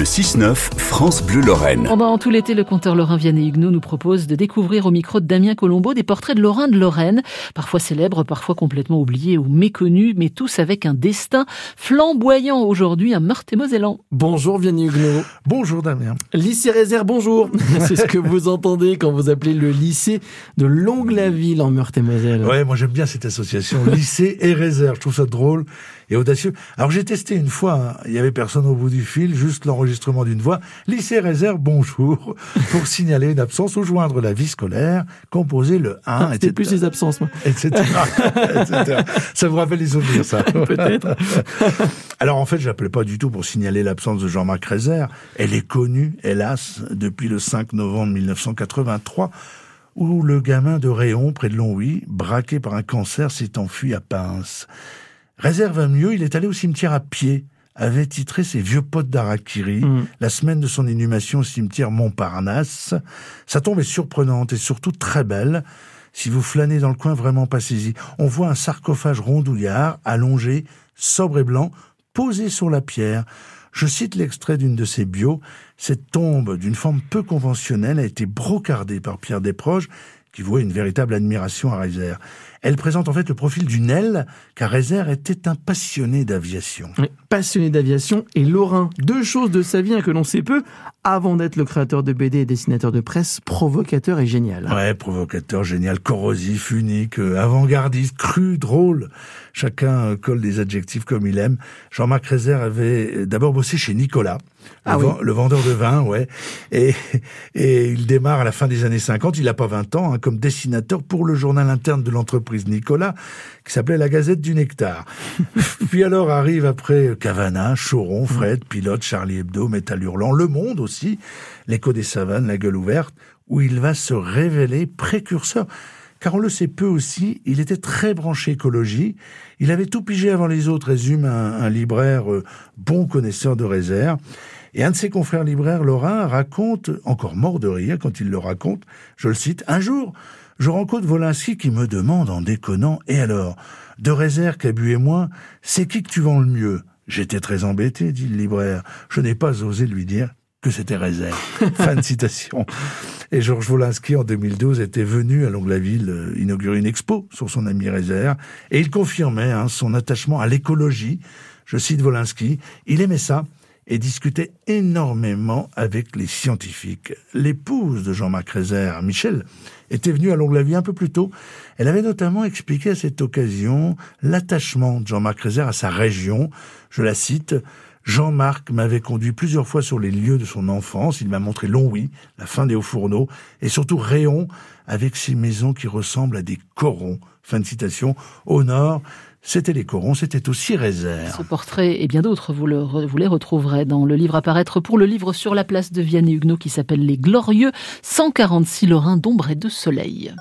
Le 6-9, France Bleu Lorraine. Pendant tout l'été, le conteur Lorrain Vianney Huguenot nous propose de découvrir au micro de Damien Colombo des portraits de Lorrain de Lorraine, parfois célèbres, parfois complètement oubliés ou méconnus, mais tous avec un destin flamboyant aujourd'hui, un meurthe-et-mosellan. Bonjour Vianney Huguenot. Bonjour Damien. Lycée Réserve, bonjour. C'est ce que vous entendez quand vous appelez le lycée de Longue-la-Ville en Meurthe-et-Moselle. Ouais, moi j'aime bien cette association, lycée et réserve. Je trouve ça drôle et audacieux. Alors j'ai testé une fois, hein. il y avait personne au bout du fil, juste l'enregistrement d'une voix. Lycée réserve, bonjour, pour signaler une absence ou joindre la vie scolaire, composer le 1, ah, C'était plus les absences, moi. Etc., Ça vous rappelle les souvenirs, ça Peut-être. Alors en fait, je n'appelais pas du tout pour signaler l'absence de Jean-Marc Rézère. Elle est connue, hélas, depuis le 5 novembre 1983 où le gamin de Réon, près de Longwy, braqué par un cancer, s'est enfui à Pince. Réserve mieux, il est allé au cimetière à pied, avait titré ses vieux potes d'Arakiri, mm. la semaine de son inhumation au cimetière Montparnasse. Sa tombe est surprenante et surtout très belle. Si vous flânez dans le coin, vraiment passez-y. On voit un sarcophage rondouillard, allongé, sobre et blanc, posé sur la pierre. Je cite l'extrait d'une de ses bios. Cette tombe, d'une forme peu conventionnelle, a été brocardée par Pierre Desproges, qui voit une véritable admiration à Rézère. Elle présente en fait le profil d'une aile, car Rézère était un passionné d'aviation. passionné d'aviation et Lorrain. Deux choses de sa vie hein, que l'on sait peu, avant d'être le créateur de BD et dessinateur de presse, provocateur et génial. Ouais, provocateur, génial, corrosif, unique, euh, avant-gardiste, cru, drôle. Chacun euh, colle des adjectifs comme il aime. Jean-Marc Rézère avait d'abord bossé chez Nicolas, ah le, vendeur de vin, ouais. Et, et il démarre à la fin des années 50, il n'a pas 20 ans, hein, comme dessinateur pour le journal interne de l'entreprise Nicolas, qui s'appelait La Gazette du Nectar. Puis alors arrive après Cavana, Choron, Fred, Pilote, Charlie Hebdo, Métal Hurlant, Le Monde aussi, L'écho des savanes, La gueule ouverte, où il va se révéler précurseur car on le sait peu aussi, il était très branché écologie, il avait tout pigé avant les autres, résume un, libraire euh, bon connaisseur de réserve. Et un de ses confrères libraires, Lorrain, raconte, encore mort de rire quand il le raconte, je le cite, un jour, je rencontre Volinsky qui me demande en déconnant, et alors, de réserve, Cabu et moi, c'est qui que tu vends le mieux? J'étais très embêté, dit le libraire. Je n'ai pas osé lui dire que c'était réserve. fin de citation. Et Georges Wolinski, en 2012, était venu à Longue-la-Ville euh, inaugurer une expo sur son ami Réserve, et il confirmait hein, son attachement à l'écologie. Je cite Wolinski, il aimait ça et discutait énormément avec les scientifiques. L'épouse de Jean-Marc Rézère, Michel, était venue à Longue-la-Vie un peu plus tôt. Elle avait notamment expliqué à cette occasion l'attachement de Jean-Marc Rézère à sa région. Je la cite, Jean-Marc m'avait conduit plusieurs fois sur les lieux de son enfance. Il m'a montré Longwy, la fin des Hauts-Fourneaux, et surtout Réon, avec ses maisons qui ressemblent à des corons. Fin de citation. Au nord, c'était les corons, c'était aussi réserve. Ce portrait et bien d'autres, vous, vous, les retrouverez dans le livre à paraître pour le livre sur la place de Vianney Huguenot qui s'appelle Les Glorieux, 146 Lorrains d'ombre et de soleil.